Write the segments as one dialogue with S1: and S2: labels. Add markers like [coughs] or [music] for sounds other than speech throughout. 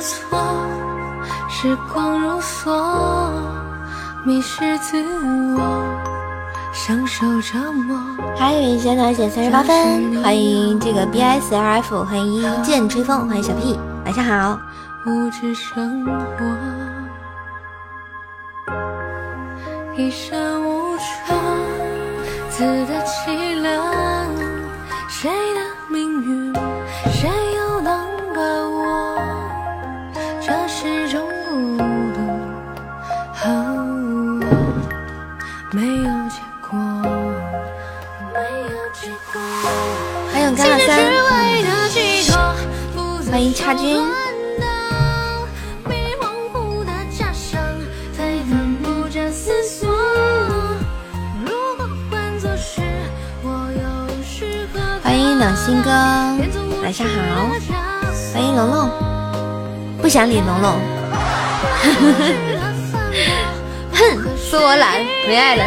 S1: 错，时光如梭，迷失自我，享受折磨。
S2: 还有一些呢，写三十八分，欢迎这个 B S L F，欢迎一剑吹风，欢迎小屁，晚上好。
S1: 物质生活，一身无常，自得其乐。
S2: 欢迎差军。两星哥，晚上好，欢迎龙龙，不想理龙龙，[laughs] 哼，说我懒，没爱了。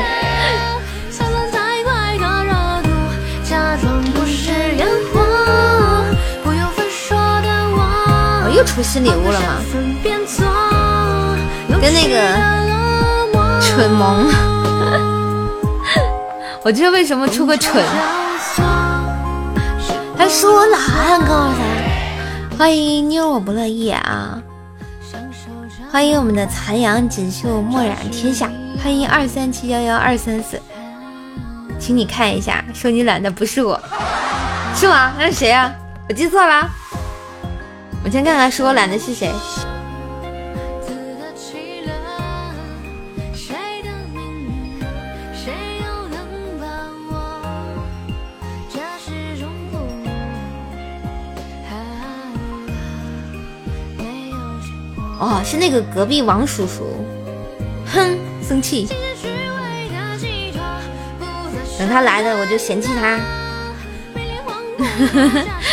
S2: 又出新礼物了吗？跟那个蠢萌，[laughs] 我这为什么出个蠢。还说我懒，告诉他，欢迎妞我不乐意啊！欢迎我们的残阳锦绣墨染天下，欢迎二三七幺幺二三四，请你看一下，说你懒的不是我，是吗？那是谁啊？我记错了，我先看看说我懒的是谁。哦，是那个隔壁王叔叔，哼，生气。等他来了，我就嫌弃他。[laughs]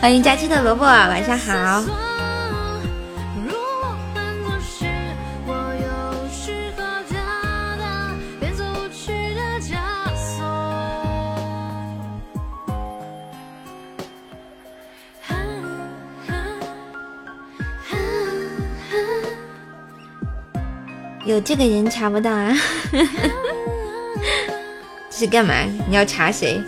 S2: 欢迎佳期的萝卜，晚上好。有这个人查不到啊！[laughs] 这是干嘛？你要查谁？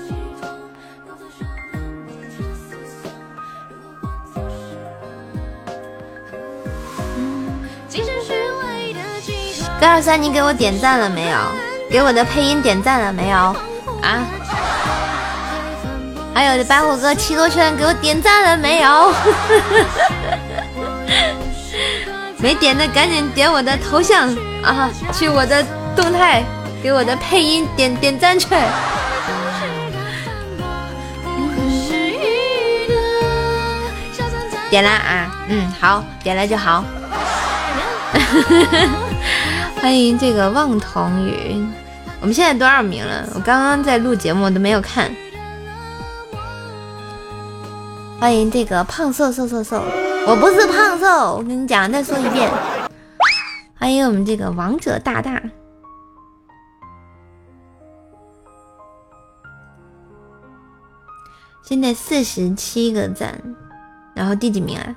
S2: 高二三，你给我点赞了没有？给我的配音点赞了没有？啊！还有白虎哥七多圈，给我点赞了没有？[laughs] 没点的赶紧点我的头像。啊！去我的动态，给我的配音点点赞去。点了啊，嗯，好，点了就好。[laughs] 欢迎这个望童云，我们现在多少名了？我刚刚在录节目都没有看。欢迎这个胖瘦瘦瘦瘦，我不是胖瘦，我跟你讲，再说一遍。欢迎我们这个王者大大，现在四十七个赞，然后第几名啊？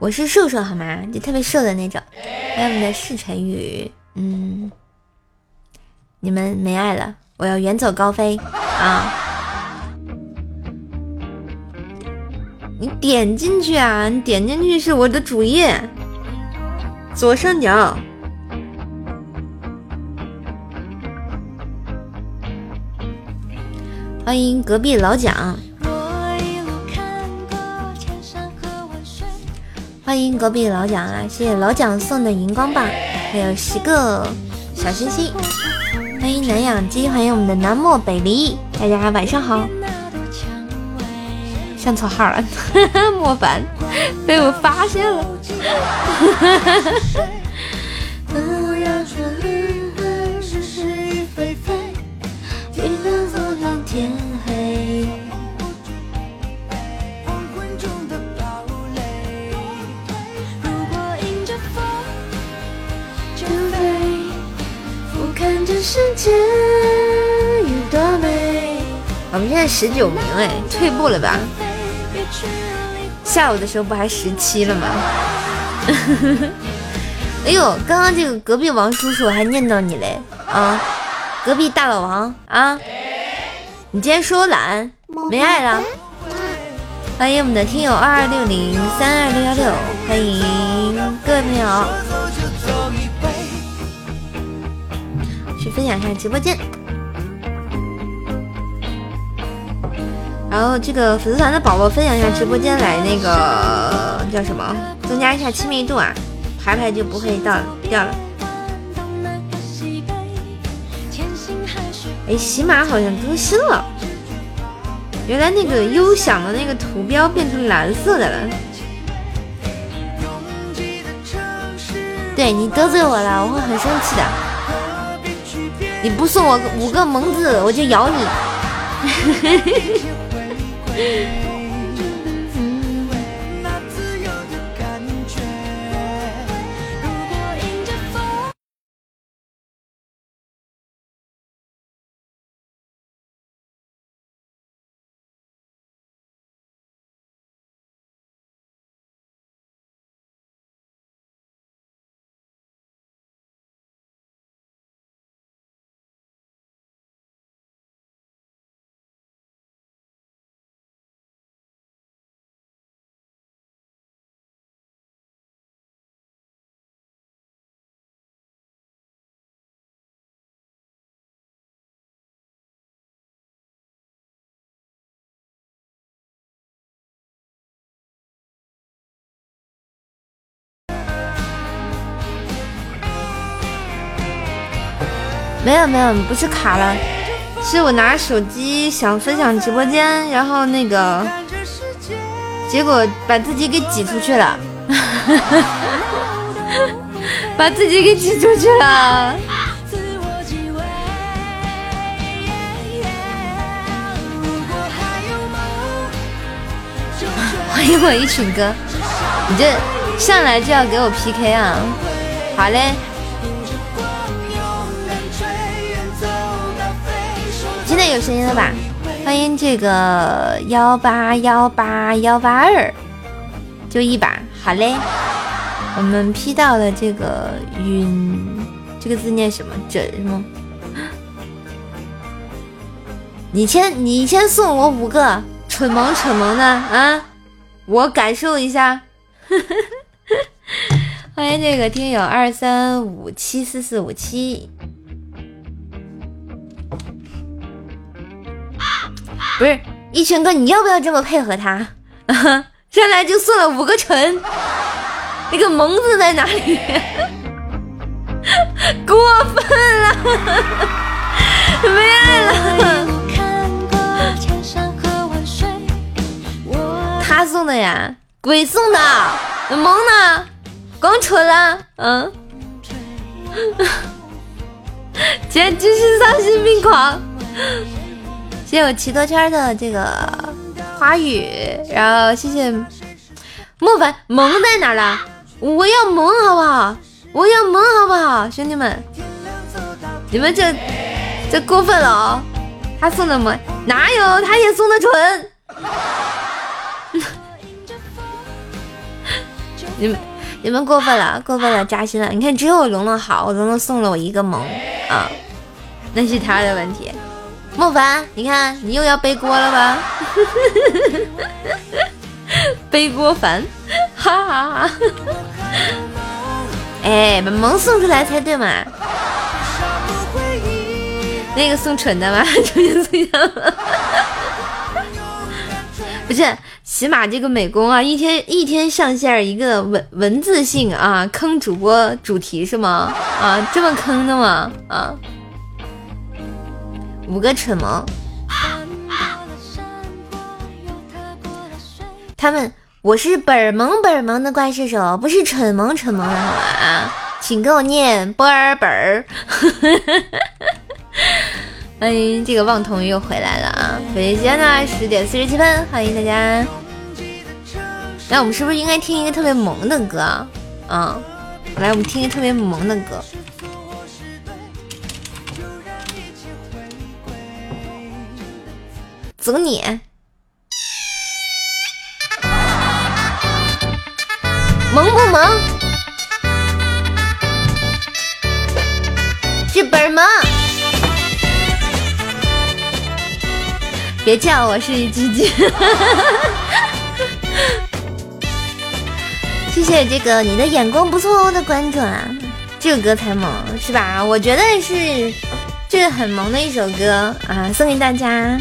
S2: 我是瘦瘦好吗？就特别瘦的那种。欢迎我们的世晨宇，嗯，你们没爱了，我要远走高飞啊！你点进去啊，你点进去是我的主页。左上角，欢迎隔壁老蒋，欢迎隔壁老蒋啊！谢谢老蒋送的荧光棒，还有十个小心心。欢迎南养鸡，欢迎我们的南漠北离，大家晚上好。上错号了，[laughs] 莫凡被我发现了。我们现在十九名哎，退步了吧？下午的时候不还十七了吗？[laughs] 哎呦，刚刚这个隔壁王叔叔还念叨你嘞啊！隔壁大老王啊，你今天说我懒没爱了？欢迎我们的听友二二六零三二六幺六，欢迎各位朋友分享一下直播间。然后这个粉丝团的宝宝分享一下直播间来那个叫什么，增加一下亲密度啊，牌牌就不会掉掉了。哎，喜马好像更新了，原来那个优享的那个图标变成蓝色的了。对你得罪我了，我会很生气的。你不送我五个萌字，我就咬你。[laughs] 没有没有，不是卡了，是我拿手机想分享直播间，然后那个结果把自己给挤出去了，[laughs] 把自己给挤出去了。欢迎我一群哥，你这上来就要给我 PK 啊？好嘞。现在有声音了吧？欢迎这个幺八幺八幺八二，就一把，好嘞。我们 P 到了这个云，这个字念什么？枕是吗？[gasps] 你先，你先送我五个，蠢萌蠢萌的啊！我感受一下。[laughs] 欢迎这个听友二三五七四四五七。不是一拳哥，你要不要这么配合他？[laughs] 上来就送了五个唇，[laughs] 那个萌字在哪里？[laughs] 过分了，没爱了。他送的呀，鬼送的，萌呢？光唇了，嗯，简直是丧心病狂。谢谢我奇多圈的这个花语，然后谢谢莫凡萌在哪了？我要萌好不好？我要萌好不好？兄弟们，你们这这过分了哦！他送的萌哪有？他也送的纯。[laughs] 你们你们过分了，过分了，扎心了！你看，只有我龙龙好，我龙龙送了我一个萌啊，那是他的问题。莫凡，你看你又要背锅了吧？[laughs] 背锅凡，哈哈哈！[laughs] 哎，把萌送出来才对嘛。那个送蠢的吗？重新送一下。[laughs] 不是，起码这个美工啊，一天一天上线一个文文字性啊，坑主播主题是吗？啊，这么坑的吗？啊？五个蠢萌，他们我是本萌本萌的怪射手，不是蠢萌蠢萌的好吗？请给我念波尔本儿。[laughs] 欢迎这个望童又回来了啊！北京时间呢十点四十七分，欢迎大家。来，我们是不是应该听一个特别萌的歌啊？嗯，来，我们听一个特别萌的歌。走你！萌不萌？剧本萌。别叫我是一只鸡。[laughs] 谢谢这个你的眼光不错哦的关注啊，这个歌才萌是吧？我觉得是，这个很萌的一首歌啊，送给大家，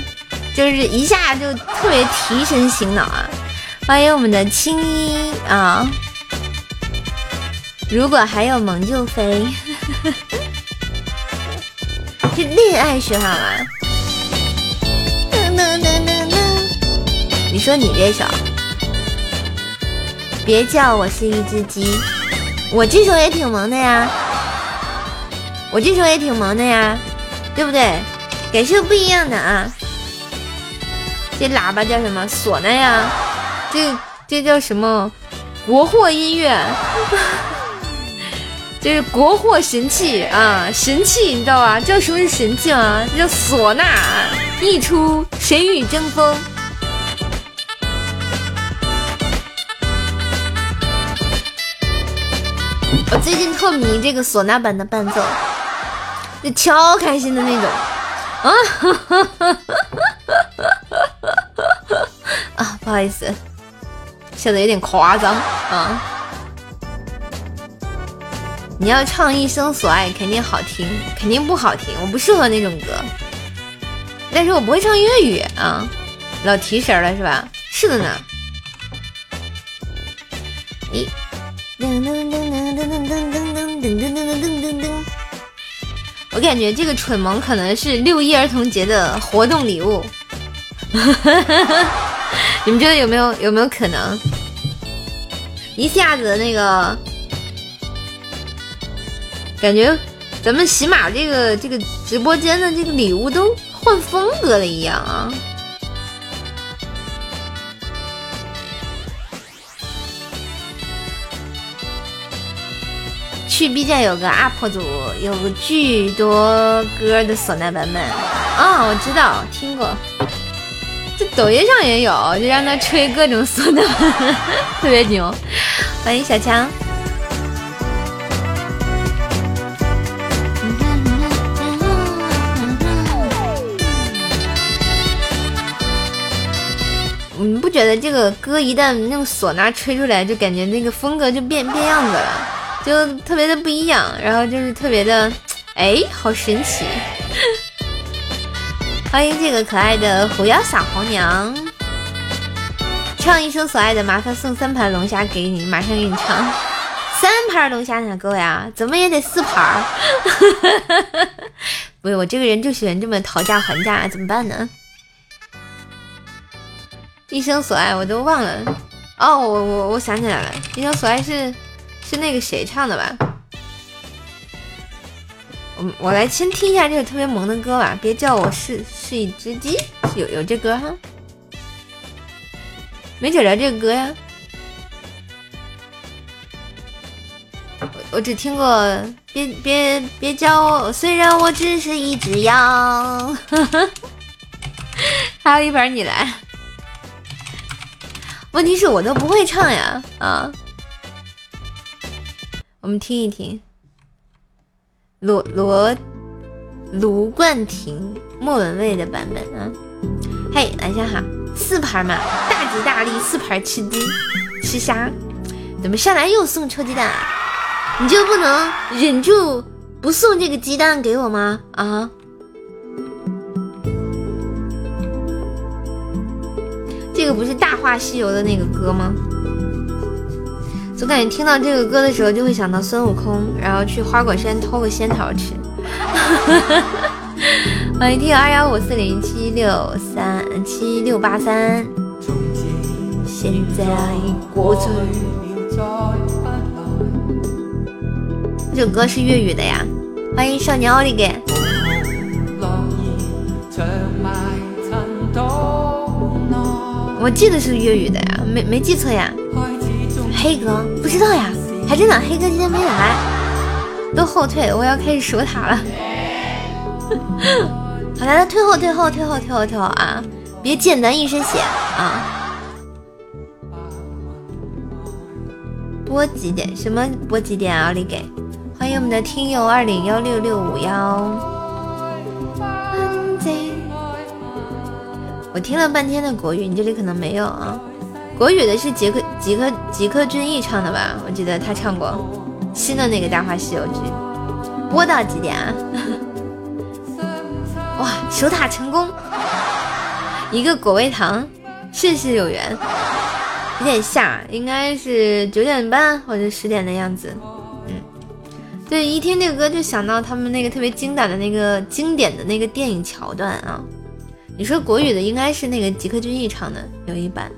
S2: 就是一下就特别提神醒脑啊！欢迎我们的青衣啊，如果还有萌就飞，是恋爱学好吗？你说你这首。别叫我是一只鸡，我这首也挺萌的呀，我这首也挺萌的呀，对不对？感受不一样的啊。这喇叭叫什么？唢呐呀？这这叫什么？国货音乐，[laughs] 这是国货神器啊！神器你知道吧？知道什么是神器吗？叫唢呐，一出谁与争锋。我最近特迷这个唢呐版的伴奏，就超开心的那种 [laughs] 啊！不好意思，笑的有点夸张啊！你要唱一生所爱，肯定好听，肯定不好听，我不适合那种歌。但是我不会唱粤语啊，老提神了是吧？是的呢。咦？噔噔噔噔噔噔噔噔噔噔噔噔噔噔噔！我感觉这个蠢萌可能是六一儿童节的活动礼物，[laughs] 你们觉得有没有有没有可能？一下子那个感觉，咱们喜马这个这个直播间的这个礼物都换风格了一样啊！去 B 站有个 UP 主，有巨多歌的唢呐版本啊，我知道听过。这抖音上也有，就让他吹各种唢呐，[laughs] 特别牛。欢迎小强。你不觉得这个歌一旦用唢呐吹出来，就感觉那个风格就变变样子了？就特别的不一样，然后就是特别的，哎，好神奇！[laughs] 欢迎这个可爱的狐妖小红娘，唱一生所爱的，麻烦送三盘龙虾给你，马上给你唱。[laughs] 三盘龙虾哪够呀？怎么也得四盘。[laughs] 不是我这个人就喜欢这么讨价还价，怎么办呢？一生所爱我都忘了。哦，我我我想起来了，一生所爱是。是那个谁唱的吧？我我来先听一下这个特别萌的歌吧。别叫我是是一只鸡，有有这歌哈？没找着这个歌呀。我我只听过别别别叫我，虽然我只是一只羊。[laughs] 还有一本你来。问题是我都不会唱呀啊！我们听一听，罗罗卢冠廷、莫文蔚的版本啊。嘿，来一下哈，四盘嘛，大吉大利，四盘吃鸡吃虾，怎么上来又送臭鸡蛋啊？你就不能忍住不送这个鸡蛋给我吗？啊？这个不是《大话西游》的那个歌吗？总感觉听到这个歌的时候，就会想到孙悟空，然后去花果山偷个仙桃吃。欢迎听二幺五四零七六三七六八三。现在国粹。这首歌是粤语的呀。欢迎少年奥利给。我记得是粤语的呀，没没记错呀。黑哥不知道呀，还真的，黑哥今天没来，都后退，我要开始守塔了。[laughs] 好来了，退后，退后，退后，退后，退后啊！别溅咱一身血啊！播几点？什么播几点啊？你给，欢迎我们的听友二零幺六六五幺。我听了半天的国语，你这里可能没有啊。国语的是杰克吉克吉克隽逸唱的吧？我记得他唱过新的那个《大话西游记》。播到几点啊？[laughs] 哇，守塔成功，一个果味糖，事事有缘。有点下，应该是九点半或者十点的样子。嗯，对，一听这个歌就想到他们那个特别经典的那个经典的那个电影桥段啊。你说国语的应该是那个吉克隽逸唱的有一版，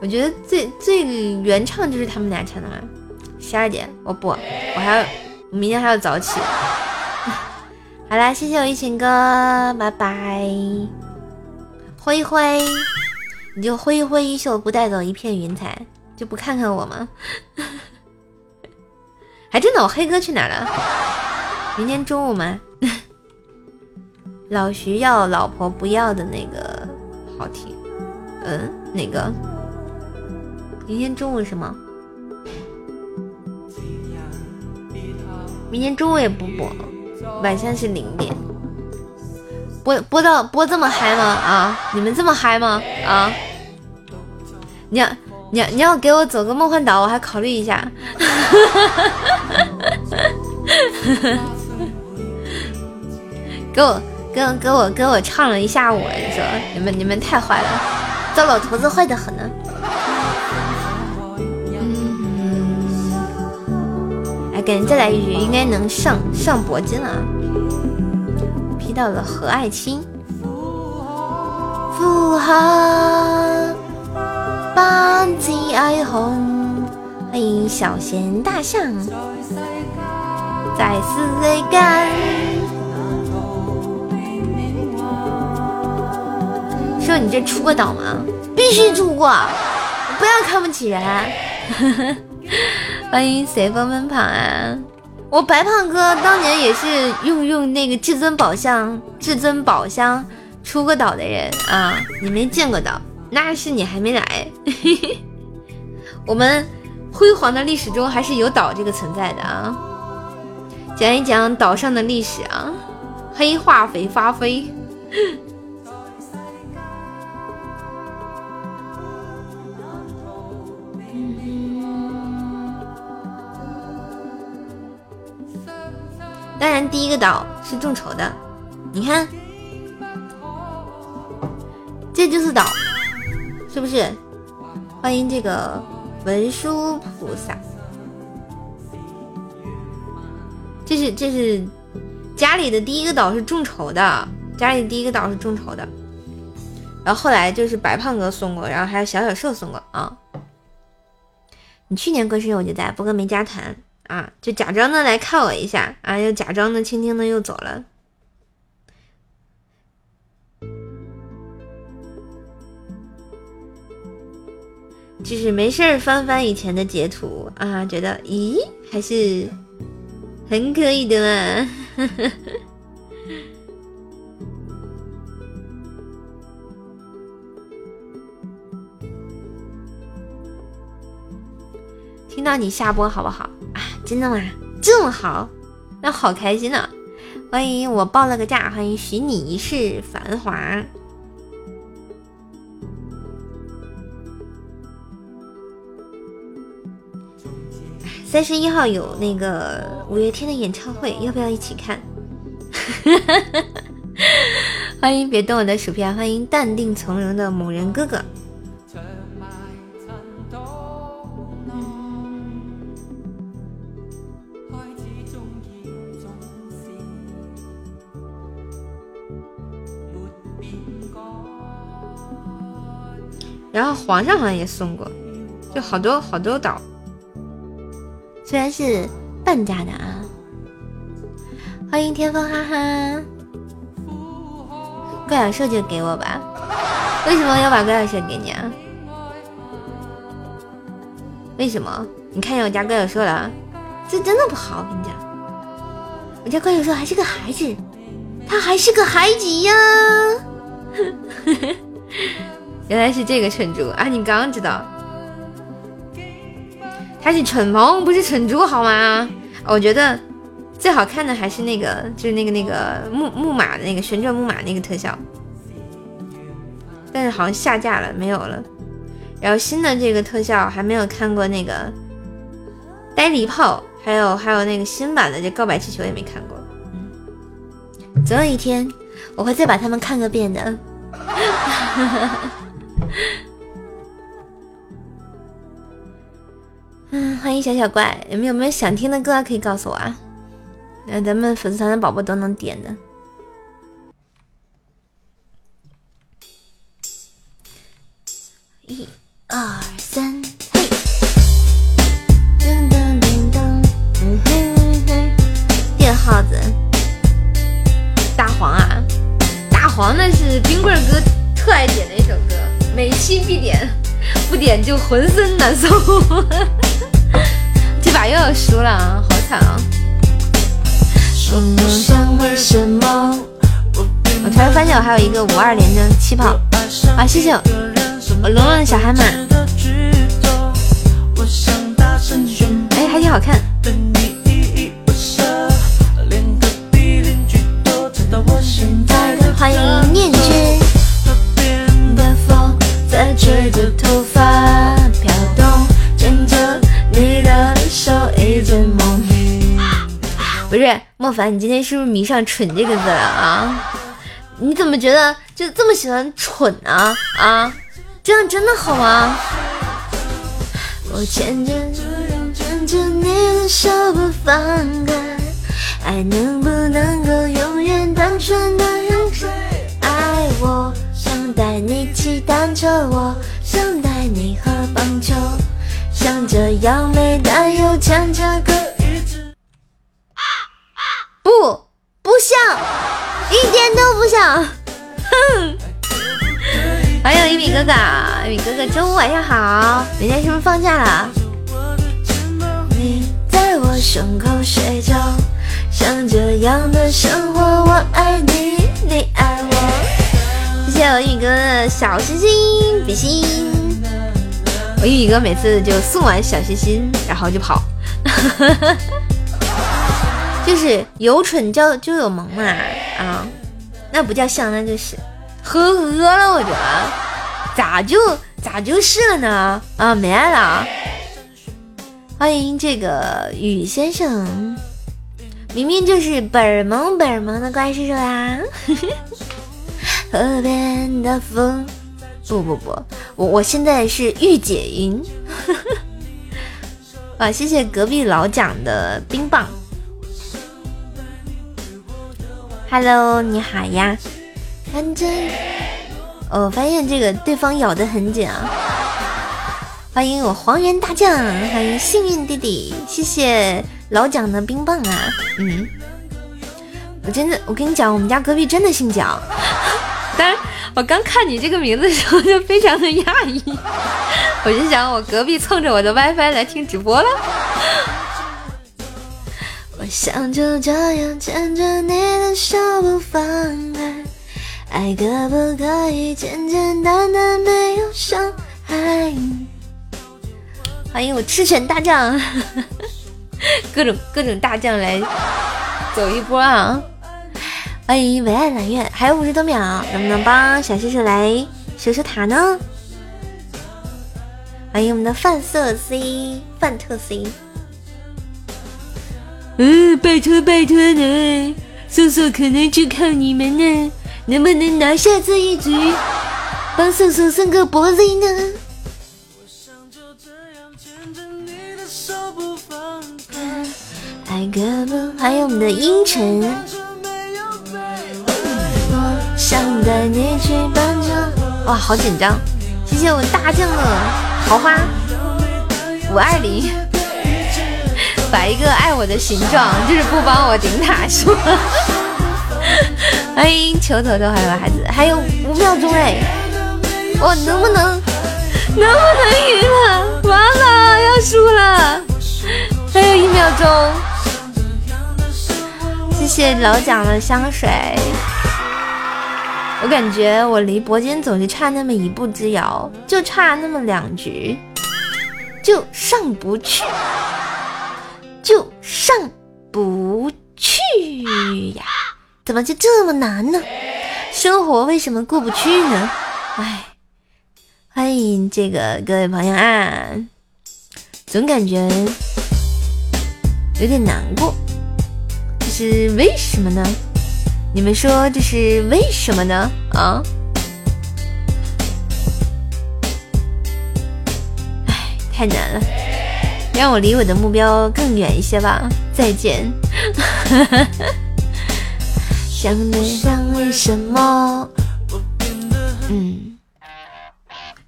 S2: 我觉得最最原唱就是他们俩唱的嘛。十二点我不，我还要我明天还要早起。[laughs] 好啦，谢谢我一群哥，拜拜。挥挥，你就挥一挥衣袖，不带走一片云彩，就不看看我吗？[laughs] 还真的，我黑哥去哪了？明天中午吗？[laughs] 老徐要老婆不要的那个好听，嗯，哪个？明天中午什么？明天中午也不播，晚上是零点。播播到播这么嗨吗？啊，你们这么嗨吗？啊？你要你要你要给我走个梦幻岛，我还考虑一下。[laughs] 给我。给我给我给我唱了一下午，你说你们你们太坏了，糟老头子坏的很呢。嗯，感觉再来一局应该能上上铂金了。P 到了何爱卿，富豪半枝爱红，欢迎小贤大象，在世间。说你这出过岛吗？必须出过，不要看不起人。[laughs] 欢迎随风奔跑啊！我白胖哥当年也是用用那个至尊宝箱、至尊宝箱出过岛的人啊！你没见过岛，那是你还没来。[laughs] 我们辉煌的历史中还是有岛这个存在的啊！讲一讲岛上的历史啊！黑化肥发飞。当然，第一个岛是众筹的，你看，这就是岛，是不是？欢迎这个文殊菩萨，这是这是家里的第一个岛是众筹的，家里第一个岛是众筹的，然后后来就是白胖哥送过，然后还有小小兽送过啊。你去年过生日我就在，不过没加团。啊，就假装的来看我一下啊，又假装的轻轻的又走了，就是没事儿翻翻以前的截图啊，觉得咦，还是很可以的嘛。[laughs] 听到你下播好不好啊？真的吗？这么好，那好开心呢！欢迎我报了个价，欢迎许你一世繁华。三十一号有那个五月天的演唱会，要不要一起看？[laughs] 欢迎别动我的薯片，欢迎淡定从容的某人哥哥。然后皇上好像也送过，就好多好多岛，虽然是半价的啊。欢迎天风哈哈，怪小兽就给我吧，为什么要把怪小兽给你啊？为什么？你看见我家怪小兽了？这真的不好，我跟你讲，我家怪小兽还是个孩子，他还是个孩子呀。原来是这个蠢猪啊！你刚刚知道，他是蠢萌，不是蠢猪，好吗？我觉得最好看的还是那个，就是那个那个木木马的那个旋转木马那个特效，但是好像下架了，没有了。然后新的这个特效还没有看过那个呆梨炮，还有还有那个新版的这告白气球也没看过。嗯，总有一天我会再把他们看个遍的。[laughs] [laughs] 嗯，欢迎小小怪，有没有没有想听的歌可以告诉我啊？那咱们粉丝团的宝宝都能点的。一二三，嘿！噔噔噔噔，嗯哼哼，电耗子，大黄啊，大黄那是冰棍哥特爱点的一首歌，每期必点，不点就浑身难受。这把又要输了啊，好惨啊！我突然发现我还有一个五二连的气泡啊，谢谢我龙龙的小海马。哎，还挺好看。欢迎念君。不是莫凡，你今天是不是迷上“蠢”这个字了啊？你怎么觉得就这么喜欢“蠢”啊？啊，这样真的好吗？我牵着牵着你的手不放开，爱能不能够永远单纯的让谁爱我？想带你骑单车，我球，像这样美但又牵着个。不，不像，一点都不像。哼！欢迎一米哥哥，一米哥哥，中午晚上好。明天是不是放假了？你在我胸口睡着，像这样的生活，我爱你，你爱我。谢谢我一米哥的小心心比心。我一米哥每次就送完小心心，然后就跑。[laughs] 就是有蠢就就有萌嘛啊，那不叫像，那就是呵呵了。我觉得咋就咋就是了呢？啊，没爱了。欢迎这个雨先生，明明就是本萌本萌的怪叔叔呀。[laughs] 河边的风，不不不，我我现在是御姐云。[laughs] 啊，谢谢隔壁老蒋的冰棒。Hello，你好呀，看着，我发现这个对方咬得很紧啊。欢迎我黄猿大将，欢迎幸运弟弟，谢谢老蒋的冰棒啊。嗯，我真的，我跟你讲，我们家隔壁真的姓蒋。当然，我刚看你这个名字的时候就非常的讶异，我就想我隔壁蹭着我的 WiFi 来听直播了。想就这样牵着你的手不放开，爱可不可以简简单单没有伤害？欢迎我赤犬大将，[laughs] 各种各种大将来走一波啊！欢迎唯爱蓝月，还有五十多秒，能不能帮小叔叔来守守塔呢？欢迎我们的范色 C 范特 C。嗯，拜托拜托呢，瘦瘦可能就靠你们呢，能不能拿下这一局，帮瘦瘦升个博 Z 呢？爱个不，还有我们的阴沉。带你去搬家。哇，好紧张！谢谢我大将的桃花五二零。摆一个爱我的形状，就是不帮我顶塔，是吗？欢迎球头头，还有孩子，还有五秒钟哎，我能不能，能不能赢了？完了，要输了，还有一秒钟。谢谢老蒋的香水，我感觉我离铂金总是差那么一步之遥，就差那么两局。就上不去，就上不去呀？怎么就这么难呢？生活为什么过不去呢？哎，欢迎这个各位朋友啊，总感觉有点难过，这是为什么呢？你们说这是为什么呢？啊？唉，太难了，让我离我的目标更远一些吧。再见。[laughs] 想不想为什么？嗯，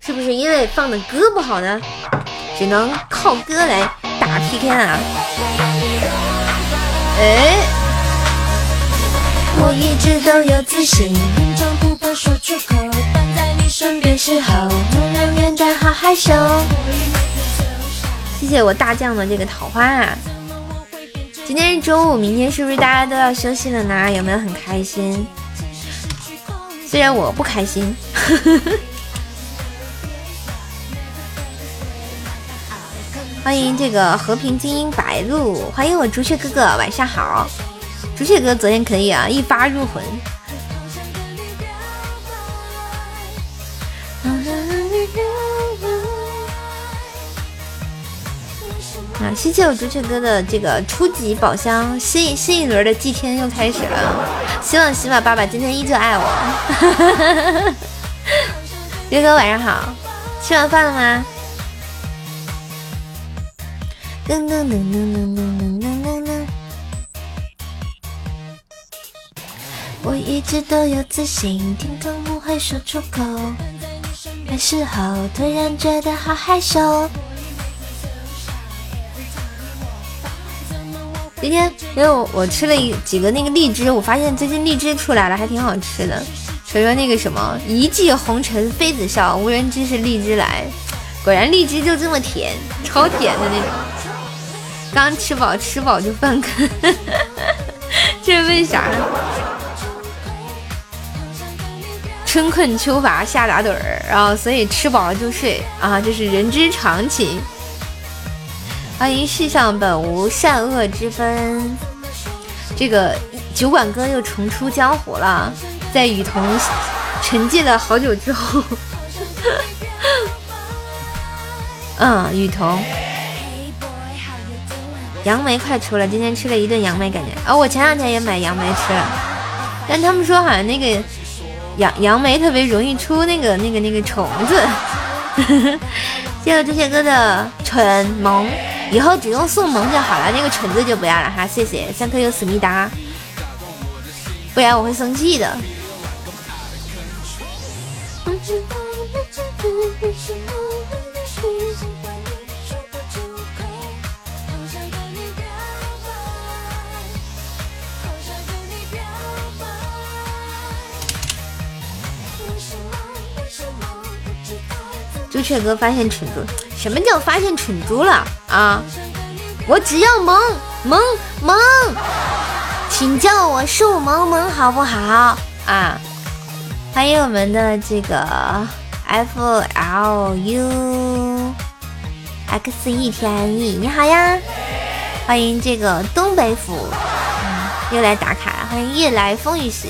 S2: 是不是因为放的歌不好呢？只能靠歌来打 PK 啊？哎。我一直都有自信，平常不怕说出口，但在你身边时候，突然变得好害羞。谢谢我大将的这个桃花啊！今天是周五，明天是不是大家都要休息了呢？有没有很开心？虽然我不开心。[laughs] 欢迎这个和平精英白鹿，欢迎我朱雀哥哥，晚上好。朱雀哥昨天可以啊，一发入魂。啊，谢谢我朱雀哥的这个初级宝箱，新新一轮的祭天又开始了。希望喜马爸爸今天依旧爱我。[laughs] 月哥晚上好，吃完饭了吗？噔噔噔噔噔噔。我一直都有自信，听懂不会说出口，那时候突然觉得好害羞。今天因为我我吃了一几个那个荔枝，我发现最近荔枝出来了，还挺好吃的。所以说那个什么一骑红尘妃子笑，无人知是荔枝来。果然荔枝就这么甜，超甜的那种。刚吃饱吃饱就犯困，[laughs] 这是为啥？春困秋乏夏打盹儿，然后所以吃饱了就睡啊，这是人之常情。欢迎世上本无善恶之分，这个酒馆哥又重出江湖了，在雨桐沉寂了好久之后，[laughs] 嗯，雨桐，杨梅快出了，今天吃了一顿杨梅，感觉啊，我前两天也买杨梅吃了，但他们说好像那个。杨杨梅特别容易出那个那个那个虫子，[laughs] 谢谢这些哥的蠢萌，以后只用送萌就好了，那个蠢字就不要了哈，谢谢三颗有思密达，不然我会生气的。朱雀哥发现蠢猪，什么叫发现蠢猪了啊？我只要萌萌萌，请叫我树萌萌好不好啊？欢迎我们的这个 F L U X E T N E，你好呀！欢迎这个东北府，又来打卡，欢迎夜来风雨时。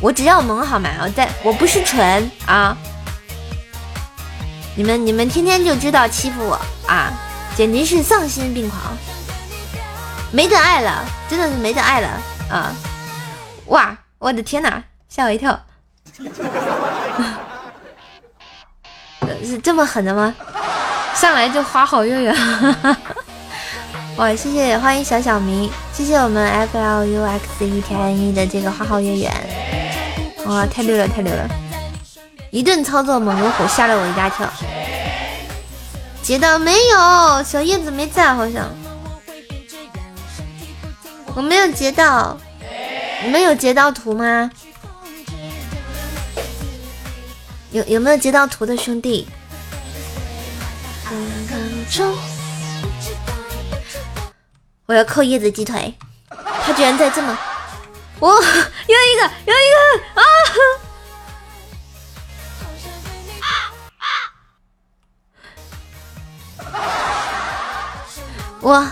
S2: 我只要萌好吗？我在我不是蠢啊。你们你们天天就知道欺负我啊，简直是丧心病狂，没得爱了，真的是没得爱了啊！哇，我的天哪，吓我一跳，[laughs] 是这么狠的吗？上来就花好月圆，[laughs] 哇，谢谢，欢迎小小明，谢谢我们 F L U X E T N E 的这个花好月圆，哇，太溜了，太溜了。一顿操作猛如虎，吓了我一大跳。截到没有？小叶子没在，好像我没有截到。你们有截到图吗？有有没有截到图的兄弟？我要扣叶子鸡腿，他居然在这么……哇，有一个，有一个啊！我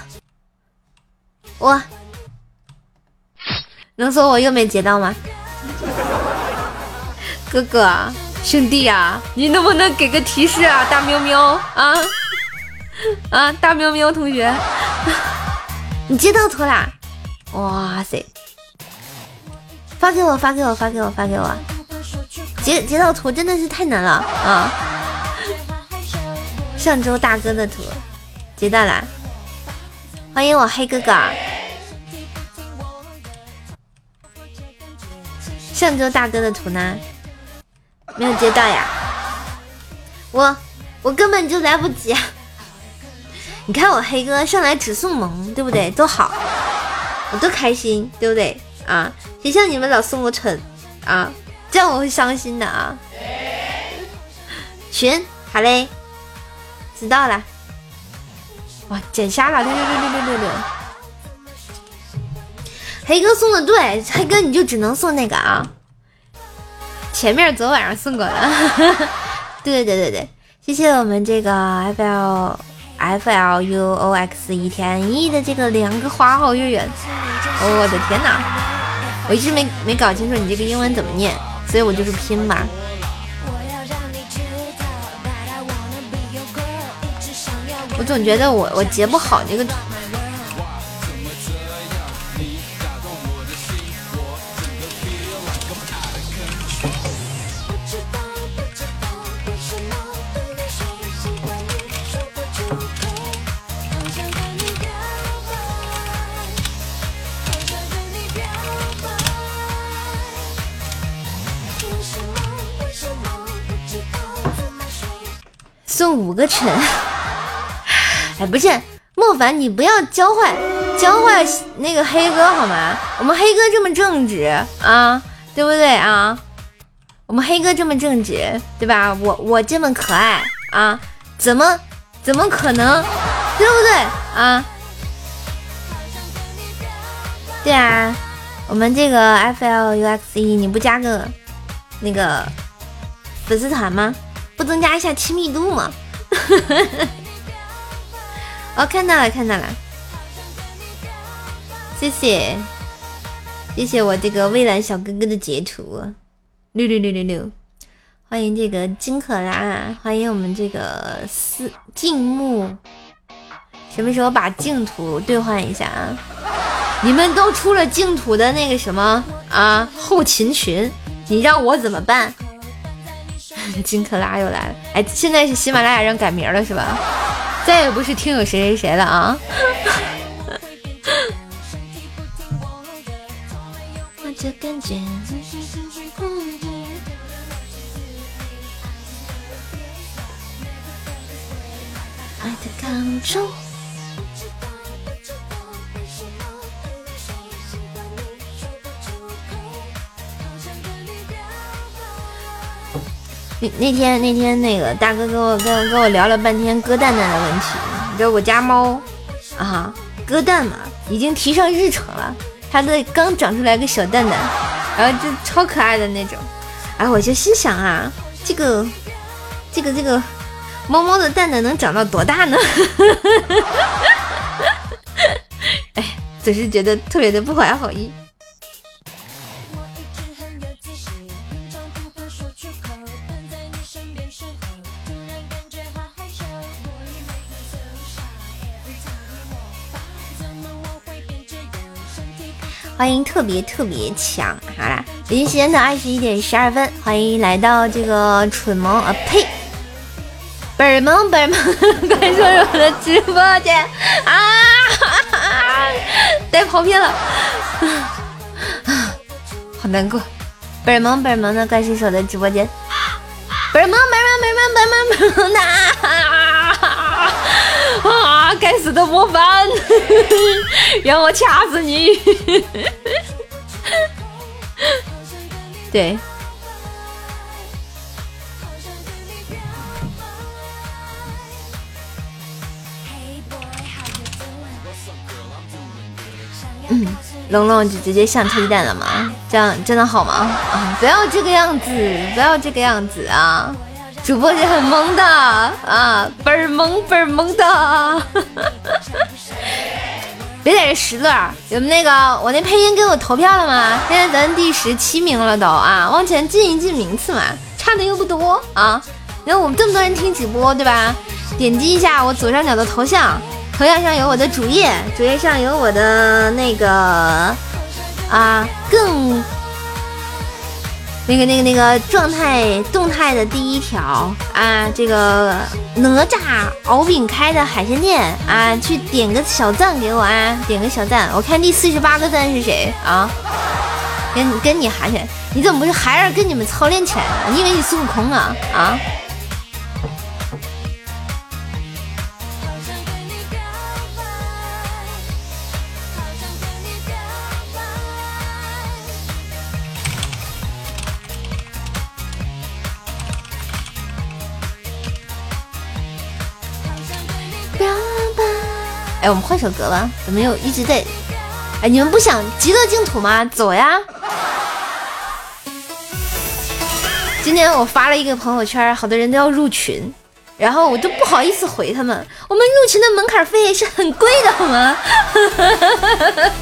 S2: 我能说我又没截到吗？哥哥兄弟呀，你能不能给个提示啊？大喵喵啊啊！大喵喵同学，你截到图啦？哇塞！发给我，发给我，发给我，发给我！截截到图真的是太难了啊！上周大哥的图截到啦！欢迎我黑哥哥。上周大哥的图呢？没有接到呀！我我根本就来不及。你看我黑哥上来只送萌，对不对？多好，我多开心，对不对？啊，谁像你们老送我蠢啊？这样我会伤心的啊！群好嘞，知道了。哇，捡瞎了，六六六六六六六。黑哥送的对，黑哥你就只能送那个啊。前面昨晚上送过的，[laughs] 对对对对对，谢谢我们这个 F L F L U O X 一天一的这个两个花好月圆。我的天哪，我一直没没搞清楚你这个英文怎么念，所以我就是拼吧。我总觉得我我截不好这个图。送五个橙，哎，不是莫凡，你不要教坏教坏那个黑哥好吗？我们黑哥这么正直啊，对不对啊？我们黑哥这么正直，对吧？我我这么可爱啊，怎么怎么可能，对不对啊？对啊，我们这个 F L U X E，你不加个那个粉丝团吗？不增加一下亲密度吗？[laughs] 哦，看到了，看到了，谢谢，谢谢我这个蔚蓝小哥哥的截图，六六六六六，欢迎这个金可拉，欢迎我们这个思静木，什么时候把净土兑换一下啊？你们都出了净土的那个什么啊后勤群，你让我怎么办？[laughs] 金克拉又来了，哎，现在是喜马拉雅让改名了是吧？再也不是听友谁谁谁了啊！爱的感受。那天那天那个大哥跟我跟我跟我聊了半天割蛋蛋的问题，你知道我家猫啊割蛋嘛，已经提上日程了，它的刚长出来个小蛋蛋，然后就超可爱的那种，哎，我就心想啊，这个这个这个猫猫的蛋蛋能长到多大呢？[laughs] 哎，总是觉得特别的不怀好意。欢迎特别特别强，好啦，北京时间的二十一点十二分，欢迎来到这个蠢萌啊呸，本萌本萌，[laughs] 快入我的直播间啊！带跑偏了，好难过。本萌本萌的怪兽手的直播间，本萌本萌本萌本萌本萌的啊！该死的模范，[laughs] 让我掐死你！对。嗯，龙龙就直接上鸡蛋了吗？这样真的好吗？啊，不要这个样子，不要这个样子啊！主播是很萌的啊，倍儿萌倍儿萌的。[laughs] 别在这拾掇。有那个我那配音给我投票了吗？现在咱第十七名了都啊，往前进一进名次嘛，差的又不多啊。然后我们这么多人听直播，对吧？点击一下我左上角的头像，头像上有我的主页，主页上有我的那个啊更。那个、那个、那个状态动态的第一条啊，这个哪吒敖丙开的海鲜店啊，去点个小赞给我啊，点个小赞，我看第四十八个赞是谁啊？跟跟你喊起来，你怎么不是孩儿跟你们操练起来了？你以为你孙悟空啊啊？哎，我们换首歌吧，怎么又一直在？哎，你们不想极乐净土吗？走呀！今天我发了一个朋友圈，好多人都要入群，然后我就不好意思回他们。我们入群的门槛费是很贵的，好吗？[laughs]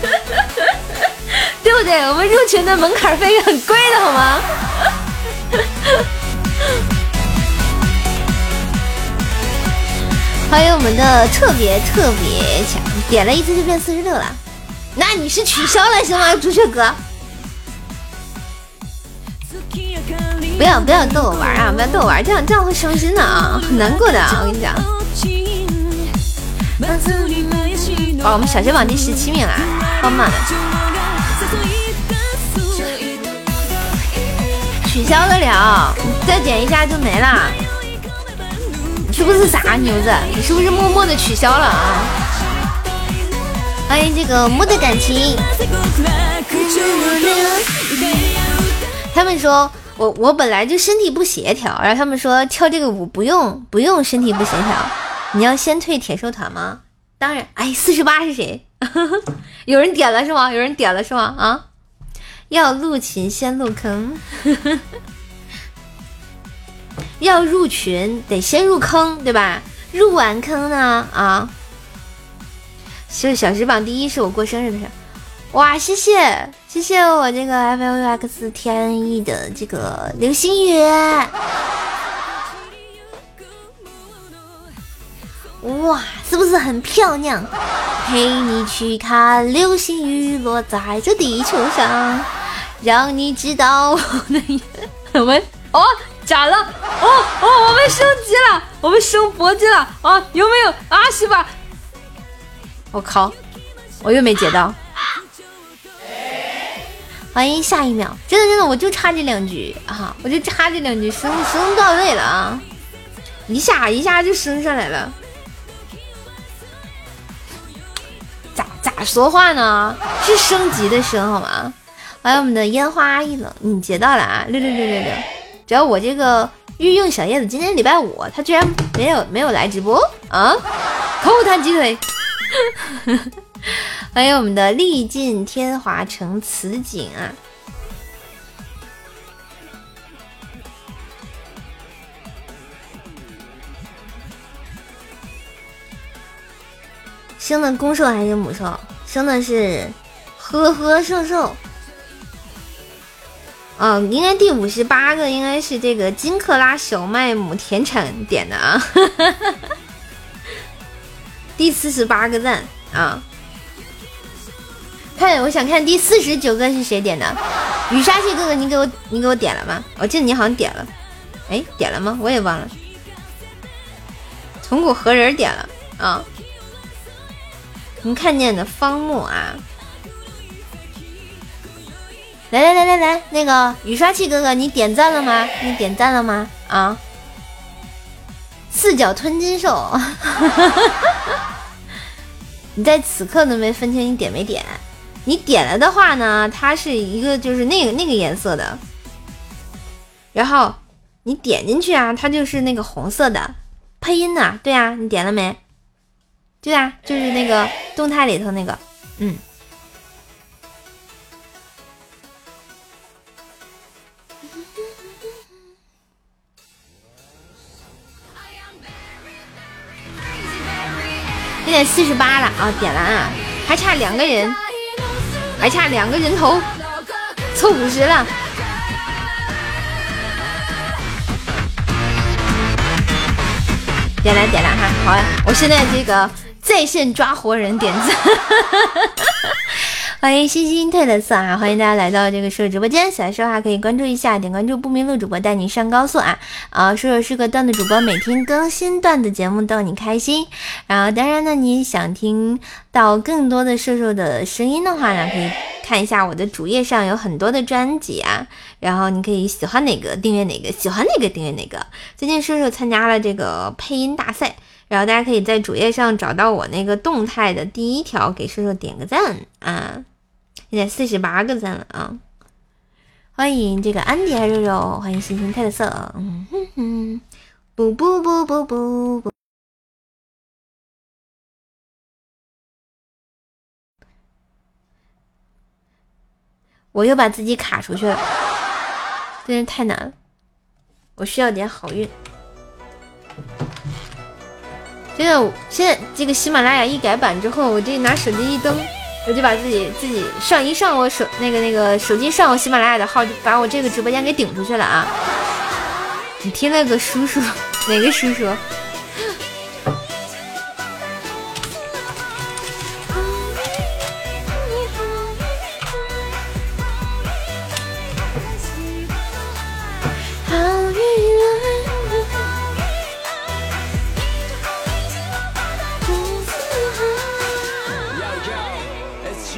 S2: 对不对？我们入群的门槛费是很贵的，好吗？欢迎我们的特别特别强，点了一次就变四十六了，那你是取消了是吗，朱雀哥？不要不要逗我玩啊！不要逗我玩，这样这样会伤心的啊，很难过的啊！我跟你讲。哦，我们小学榜第十七名了，棒棒的。取消得了，再点一下就没了。是不是傻牛子？你是不是默默的取消了啊？欢迎这个木的感情。他们说我我本来就身体不协调，然后他们说跳这个舞不用不用身体不协调，你要先退铁兽团吗？当然，哎，四十八是谁？[laughs] 有人点了是吗？有人点了是吗？啊？要入群先入坑。要入群得先入坑，对吧？入完坑呢，啊，是小时榜第一是我过生日的事。哇，谢谢谢谢我这个 F L X T N 的这个流星雨，哇，是不是很漂亮？陪你去看流星雨落在这地球上，让你知道我的我们哦。咋了？哦哦，我们升级了，我们升铂金了啊！有没有啊？是吧？我靠，我又没截到。欢迎下一秒，真的真的，我就差这两局啊！我就差这两局升升到位了啊！一下一下就升上来了。咋咋说话呢？是升级的升好吗？欢迎我们的烟花阿姨了，你截到了啊！六六六六六。只要我这个御用小叶子今天礼拜五，他居然没有没有来直播啊！[laughs] 扣他鸡腿，[laughs] 欢迎我们的历尽天华成此景啊！生的公兽还是母兽？生的是呵呵兽兽。嗯，应该第五十八个应该是这个金克拉小麦母田产点的啊，[laughs] 第四十八个赞啊！看，我想看第四十九个是谁点的？雨沙蟹哥哥，你给我你给我点了吗？我记得你好像点了，哎，点了吗？我也忘了。从古何人点了啊？你看见的方木啊。来来来来来，那个雨刷器哥哥，你点赞了吗？你点赞了吗？啊！四脚吞金兽，[laughs] 你在此刻都没分清你点没点？你点了的话呢，它是一个就是那个那个颜色的，然后你点进去啊，它就是那个红色的配音呢，对啊，你点了没？对啊，就是那个动态里头那个，嗯。现在四十八了啊，点了啊！还差两个人，还差两个人头，凑五十了。点来点来哈，好呀！我现在这个在线抓活人点赞。[laughs] 欢迎星星褪了色啊！欢迎大家来到这个射手直播间，喜欢说话可以关注一下，点关注不迷路主播带你上高速啊！啊，射手是个段子主播，每天更新段子节目逗你开心。然后当然呢，你想听到更多的瘦瘦的声音的话呢，可以看一下我的主页上有很多的专辑啊。然后你可以喜欢哪个订阅哪个，喜欢哪个订阅哪个。最近射手参加了这个配音大赛，然后大家可以在主页上找到我那个动态的第一条，给射手点个赞啊！现在四十八个赞了啊！欢迎这个安迪肉肉，欢迎星星特色，嗯哼哼，不不不不不不，我又把自己卡出去了，真是太难了，我需要点好运。现在现在这个喜马拉雅一改版之后，我就拿手机一登。我就把自己自己上一上我手那个那个手机上我喜马拉雅的号，就把我这个直播间给顶出去了啊！你听那个叔叔，哪个叔叔？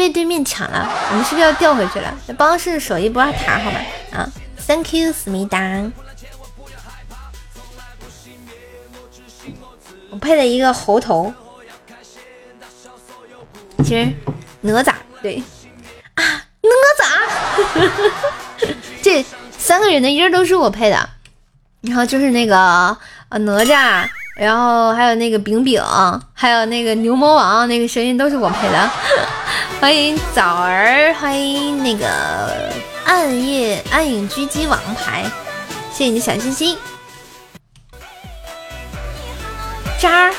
S2: 被对面抢了，我们是不是要调回去了？帮试试守一波塔，好吧？啊，Thank you，思密达。我配了一个猴头，其实哪吒对啊，哪吒，这。三个人的音都是我配的，然后就是那个呃哪吒，然后还有那个饼饼，还有那个牛魔王，那个声音都是我配的。欢迎枣儿，欢迎那个暗夜暗影狙击王牌，谢谢你的小心心。渣儿，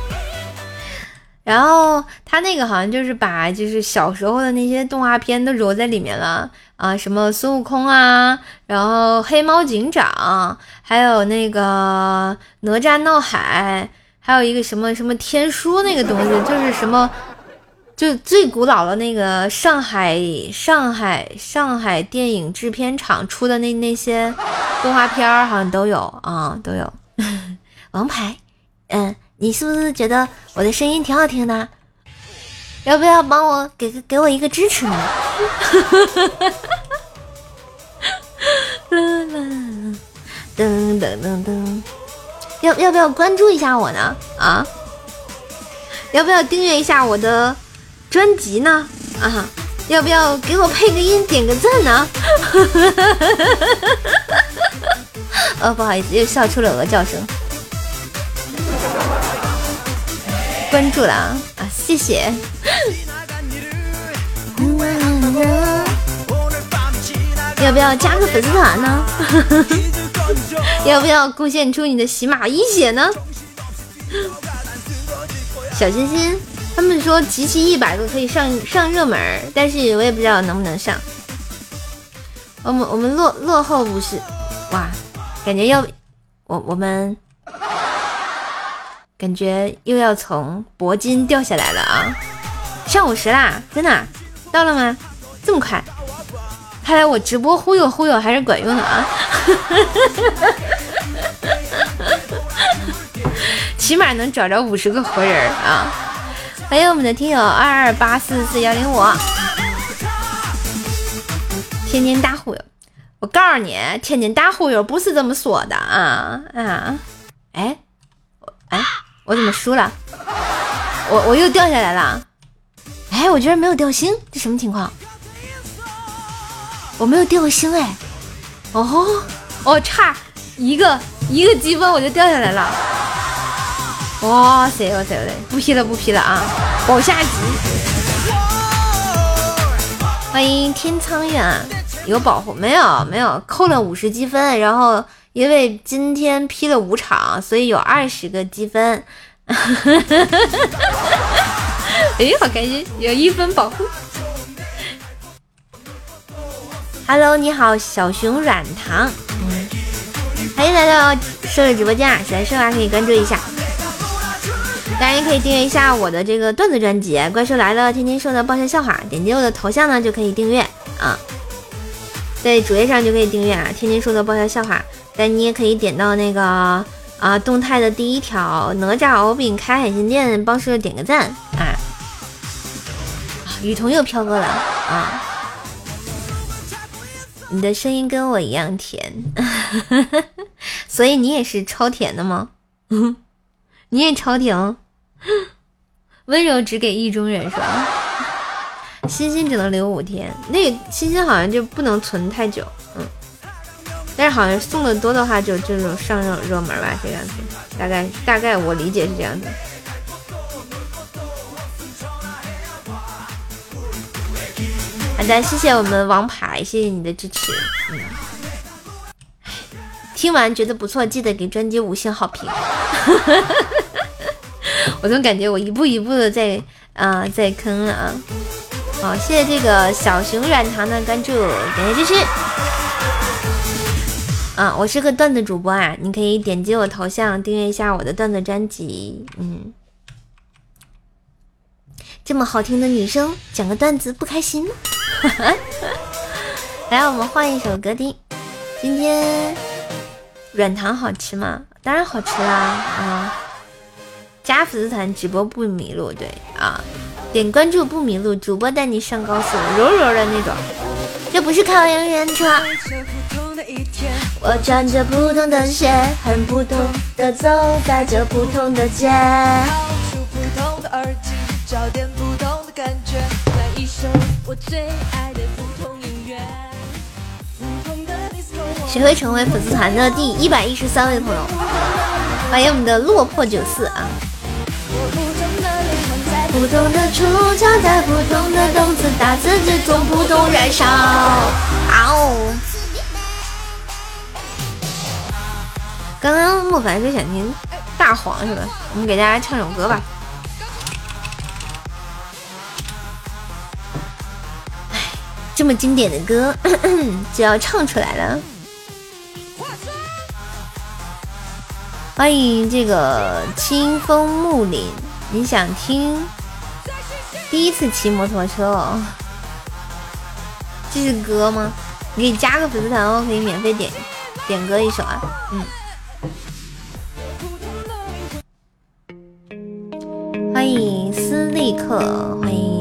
S2: [laughs] 然后他那个好像就是把就是小时候的那些动画片都揉在里面了。啊，什么孙悟空啊，然后黑猫警长，还有那个哪吒闹海，还有一个什么什么天书那个东西，就是什么，就最古老的那个上海上海上海电影制片厂出的那那些动画片儿，好像都有啊，都有。[laughs] 王牌，嗯，你是不是觉得我的声音挺好听的？要不要帮我给个给我一个支持呢？[laughs] 噔噔噔噔，要要不要关注一下我呢？啊，要不要订阅一下我的专辑呢？啊，要不要给我配个音、点个赞呢？呃，[laughs] 不好意思，又笑出了鹅叫声。关注了啊啊，谢谢。[laughs] 要不要加个粉丝团呢？[laughs] 要不要贡献出你的喜马一血呢？小心心，他们说集齐一百个可以上上热门，但是我也不知道能不能上。我们我们落落后五十，哇，感觉要我我们。感觉又要从铂金掉下来了啊！上五十啦，真的到了吗？这么快？看来我直播忽悠忽悠还是管用的啊！[laughs] 起码能找着五十个活人啊！欢迎我们的听友二二八四四幺零五，天津大忽悠！我告诉你，天津大忽悠不是这么说的啊啊！哎，哎。我怎么输了？我我又掉下来了！哎，我居然没有掉星，这什么情况？我没有掉星哎，哦哦，差一个一个积分我就掉下来了，哇塞哇塞哇塞，不 P 了不 P 了啊，往下级，欢迎天苍远，有保护没有？没有，扣了五十积分，然后因为今天 P 了五场，所以有二十个积分，[laughs] 哎，好开心，有一分保护。Hello，你好，小熊软糖，欢迎来到瘦的直播间啊！喜欢瘦啊，可以关注一下，大家也可以订阅一下我的这个段子专辑《怪兽来了》，天天说的爆笑笑话，点击我的头像呢就可以订阅啊，在主页上就可以订阅啊，天天说的爆笑笑话。但你也可以点到那个啊动态的第一条，哪吒敖丙开海鲜店，帮叔叔点个赞啊！雨桐又飘过了啊！你的声音跟我一样甜，[laughs] 所以你也是超甜的吗？[laughs] 你也超甜，温柔只给意中人是吧？星星只能留五天，那个星星好像就不能存太久，嗯。但是好像送的多的话，就这种上热热门吧，这样子，大概大概我理解是这样子。好的，谢谢我们王牌，谢谢你的支持。嗯，听完觉得不错，记得给专辑五星好评。[laughs] 我总感觉我一步一步的在啊在坑了啊。好，谢谢这个小熊软糖的关注，感谢支持。啊，我是个段子主播啊，你可以点击我头像订阅一下我的段子专辑。嗯。这么好听的女生讲个段子不开心吗？[laughs] 来，我们换一首歌听。今天软糖好吃吗？当然好吃啦！啊，加粉丝团直播不迷路，对啊，点关注不迷路，主播带你上高速，柔柔的那种。这不是考验原车。我穿着普通的鞋，很普通的走在这普通的街。找点不同的感觉，来一首我最爱的普通音乐。谁会成为粉丝团的第一百一十三位朋友？欢迎我们的落魄九四啊！普通的出场在普通的动词打字之中，普通燃烧。哦！刚刚莫凡说想听大黄是吧？我们给大家唱首歌吧。这么经典的歌 [coughs] 就要唱出来了。欢迎这个清风木林，你想听第一次骑摩托车哦？这是歌吗？你可以加个粉丝团哦，可以免费点点歌一首啊。嗯。欢迎斯利克，欢迎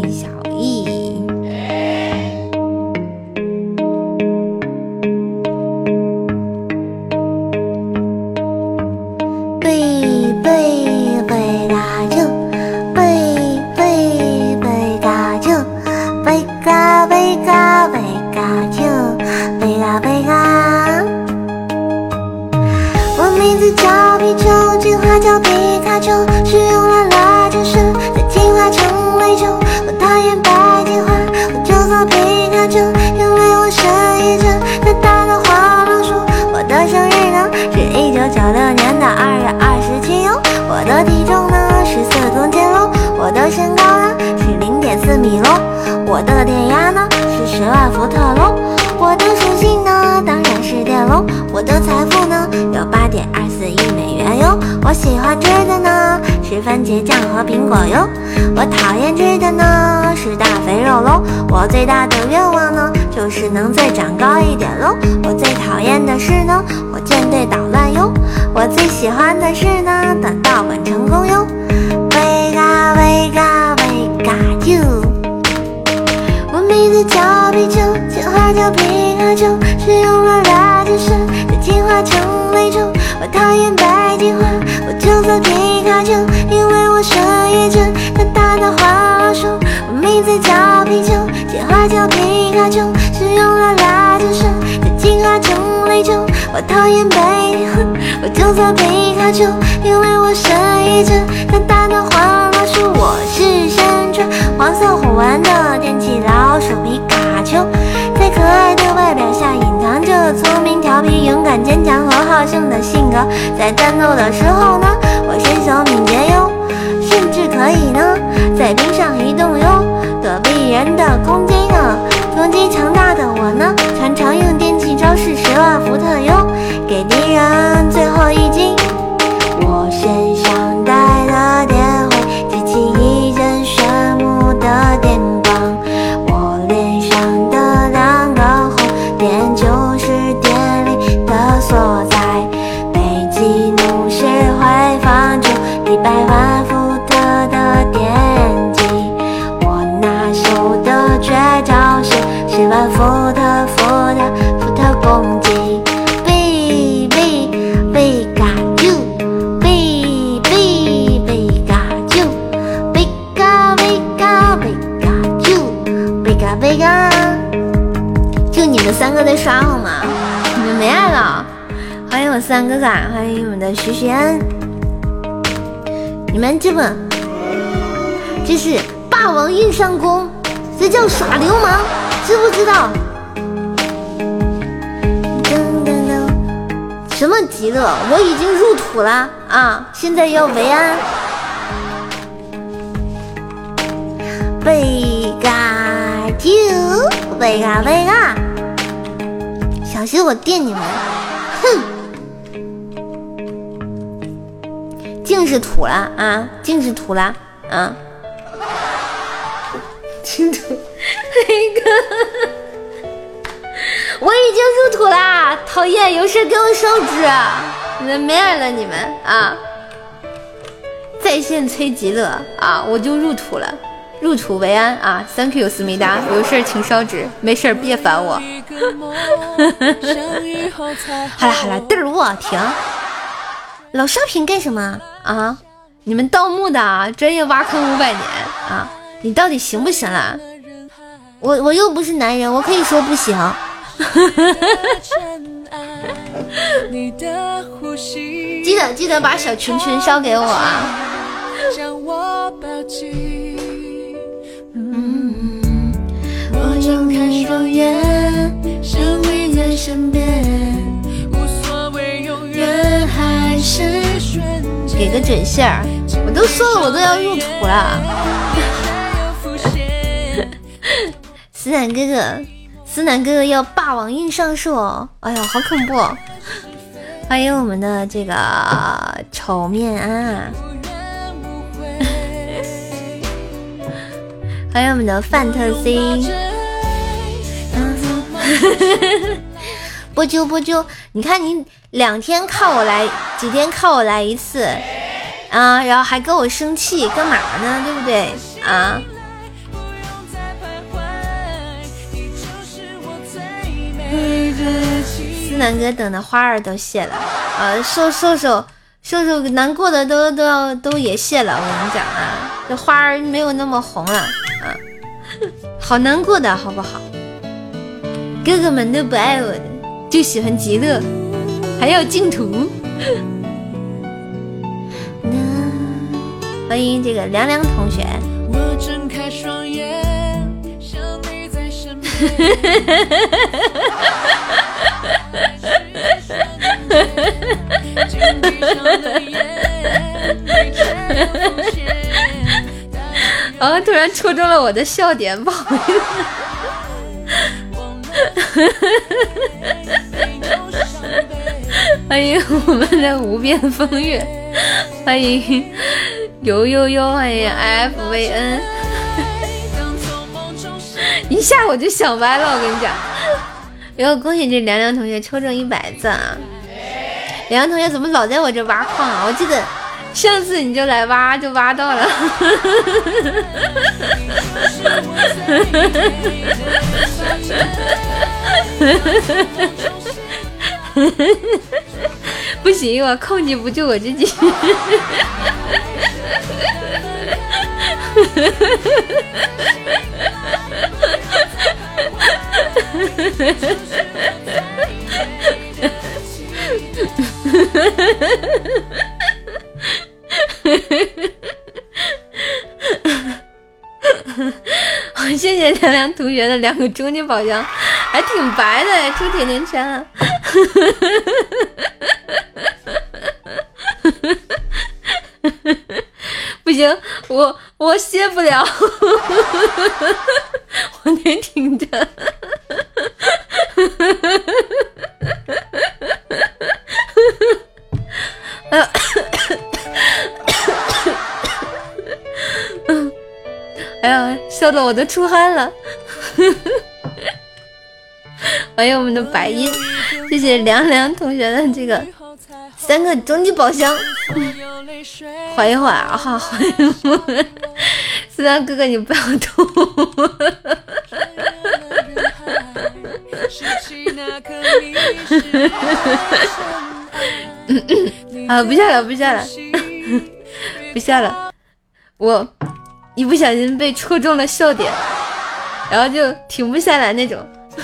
S2: 因为我是一只大大的花老鼠。我是山川黄色火纹的电气老鼠皮卡丘，在可爱的外表下隐藏着聪明、调皮、勇敢、坚强和好胜的性格。在战斗的时候呢，我身手敏捷哟，甚至可以呢土了啊！现在要维安。贝嘎啾，贝嘎贝嘎，小心我电你们！哼，净是土了啊，净是土了啊！净土，那个，[laughs] 我已经入土啦！讨厌，有事给我烧纸！你们没爱了你们啊！在线催极乐啊！我就入土了，入土为安啊！Thank you，思密达，有事请烧纸，没事别烦我。[laughs] 好了好了，嘚儿我停！老刷屏干什么啊？你们盗墓的，专业挖坑五百年啊！你到底行不行啦？我我又不是男人，我可以说不行。[laughs] 记得记得把小群群烧给我啊！嗯，我睁开双眼，想你在身边，无所谓永远还是瞬间。给个准信儿，我都说了，我都要入土了。[laughs] 思南哥哥，思南哥哥要霸王硬上树哦，哎呀，好恐怖！欢迎我们的这个丑面啊，[laughs] 欢迎我们的范特西。[laughs] 波啾波啾，你看你两天靠我来，几天靠我来一次啊，然后还跟我生气，干嘛呢？对不对啊？南哥等的花儿都谢了，呃，瘦瘦瘦瘦瘦难过的都都要都也谢了。我跟你讲啊，这花儿没有那么红了啊，[laughs] 好难过的好不好？哥哥们都不爱我的，就喜欢极乐，还要净土。[laughs] 欢迎这个凉凉同学。[laughs] 啊！突然戳中了我的笑点，不好意思。[laughs] 欢迎我们的无边风月，欢迎悠悠悠，欢迎 F V N。[laughs] 一下我就想歪了，我跟你讲。然后恭喜这凉凉同学抽中一百赞啊！凉凉同学怎么老在我这挖矿啊？我记得上次你就来挖，就挖到了。[laughs] 不行，我控制不住我自己。[laughs] [laughs] 哈，谢谢梁梁同学的两个终极宝箱，还挺白的，出甜甜圈了。[laughs] 不行，我我歇不了，[laughs] 我得挺我都出汗了。[laughs] 欢迎我们的白音，谢谢凉凉同学的这个三个终极宝箱。[laughs] 缓一缓啊，缓一缓。[laughs] 思南哥哥，你不要吐。啊，不下了，不下了，不下了，我。一不小心被戳中了笑点，[laughs] 然后就停不下来那种。[laughs]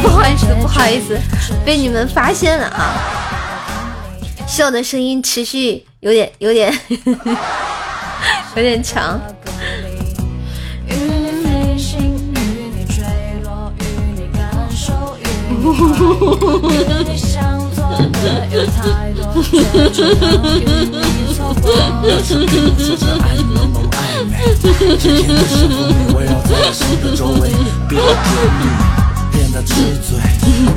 S2: 不好意思，不好意思，被你们发现了啊！笑的声音持续有点、有点、[laughs] 有点长。变得痴醉，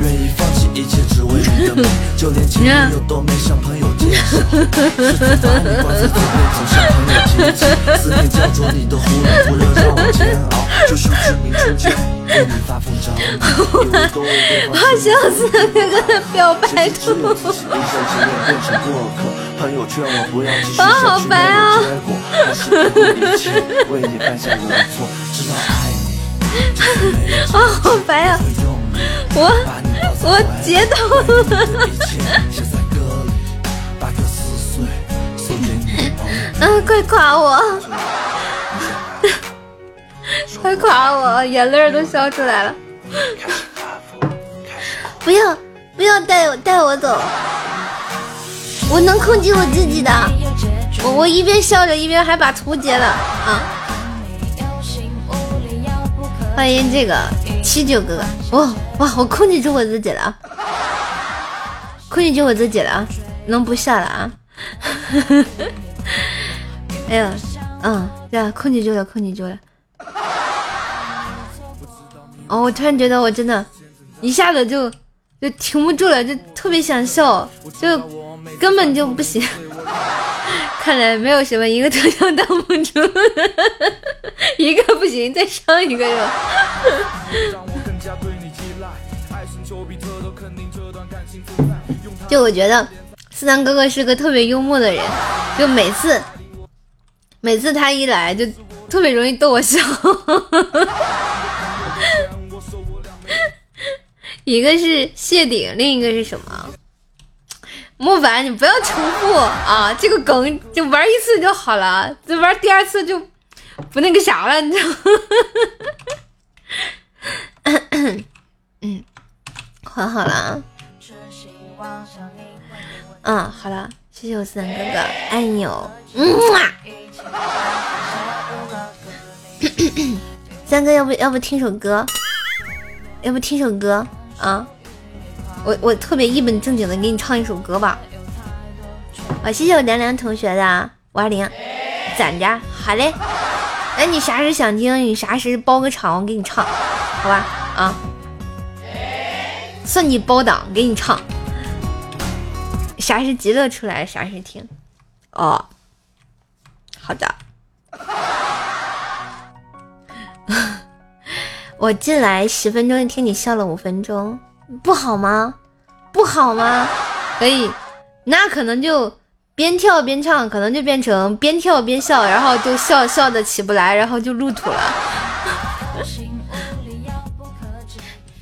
S2: 愿意放一切只为你的美，[laughs] 就连前女友都没向朋友介绍。试图把你挂在嘴边，总向朋友提起。思念焦灼你的忽冷忽热，让 [laughs] 我煎熬。就是致命出犟，为你发疯着迷。我笑死了，哥哥的表白图。[laughs] 啊，好白啊！啊，好白呀！我我截到了。嗯，快夸我！[laughs] 快夸我！眼泪都笑出来了。不要不要带我带我走！我能控制我自己的。我我一边笑着一边还把图截了啊！欢迎这个七九哥哥，哇哇，我控制住我自己了，控制住我自己了啊，能不笑了啊？[laughs] 哎呀，嗯，对啊，控制住了，控制住了。哦，我突然觉得我真的，一下子就就停不住了，就特别想笑，就根本就不行。[laughs] 看来没有什么一个特效挡不住，[laughs] 一个不行，再上一个哟。[laughs] 就我觉得思南哥哥是个特别幽默的人，就每次每次他一来就特别容易逗我笑。一个是谢顶，另一个是什么？莫凡，你不要重复啊！这个梗就玩一次就好了，这玩第二次就不那个啥了，你知道吗？嗯，还好了啊。嗯，好了，谢谢我三哥哥，爱你哦。嗯啊。[coughs] 三哥，要不要不听首歌？要不听首歌啊？我我特别一本正经的给你唱一首歌吧，啊，谢谢我凉凉同学的五二零，攒着，好嘞，那，你啥时想听，你啥时包个场，我给你唱，好吧，啊，算你包档，给你唱，啥时极乐出来，啥时听，哦，好的，[laughs] 我进来十分钟，听你笑了五分钟。不好吗？不好吗？可以，那可能就边跳边唱，可能就变成边跳边笑，然后就笑笑的起不来，然后就入土了。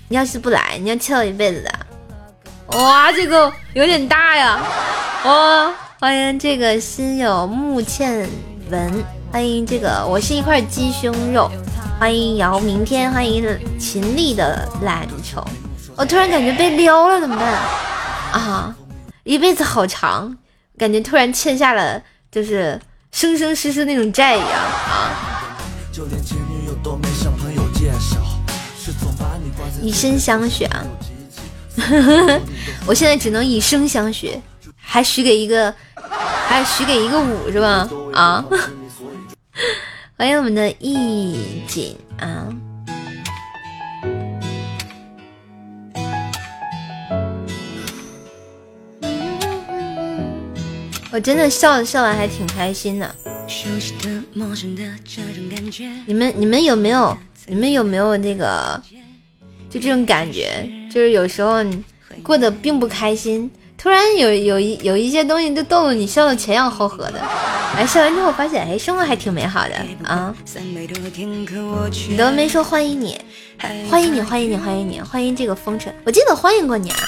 S2: 你要是不来，你要跳一辈子的。哇，这个有点大呀！哇，欢迎这个心有木倩文，欢迎这个我是一块鸡胸肉，欢迎姚明天，欢迎秦丽的懒虫。我突然感觉被撩了，怎么办啊？一辈子好长，感觉突然欠下了就是生生世世那种债一样啊！以身相许啊！[laughs] 我现在只能以身相许，还许给一个，还许给一个五是吧？啊！[laughs] 欢迎我们的易锦啊！我真的笑笑完还挺开心的。你们你们有没有你们有没有那个就这种感觉？就是有时候过得并不开心，突然有有一有一些东西就逗得你笑得前仰后合的。哎，笑完之后发现哎，生活还挺美好的啊！你都没说欢迎你，欢迎你，欢迎你，欢迎你，欢迎这个风尘。我记得欢迎过你啊。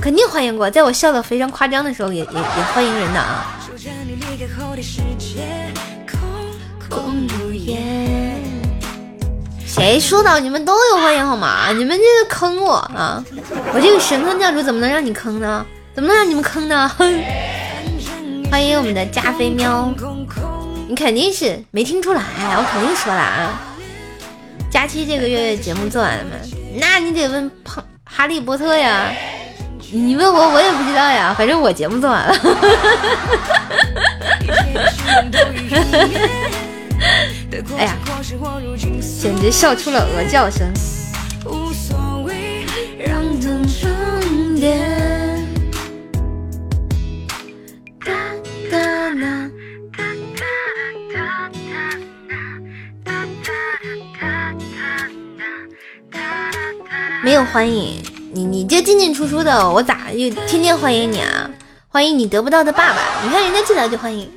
S2: 肯定欢迎过，在我笑的非常夸张的时候，也也也欢迎人的啊。谁说的？你们都有欢迎好吗？你们这是坑我啊！我这个神坑教主怎么能让你坑呢？怎么能让你们坑呢？哼！[laughs] 欢迎我们的加菲喵，你肯定是没听出来，我肯定说了啊。佳期这个月节目做完了吗？那你得问胖哈利波特呀。你问我，我也不知道呀。反正我节目做完了。[laughs] 哎呀，简直笑出了鹅叫声。没有欢迎。你你就进进出出的，我咋又天天欢迎你啊？欢迎你得不到的爸爸，你看人家进来就欢迎，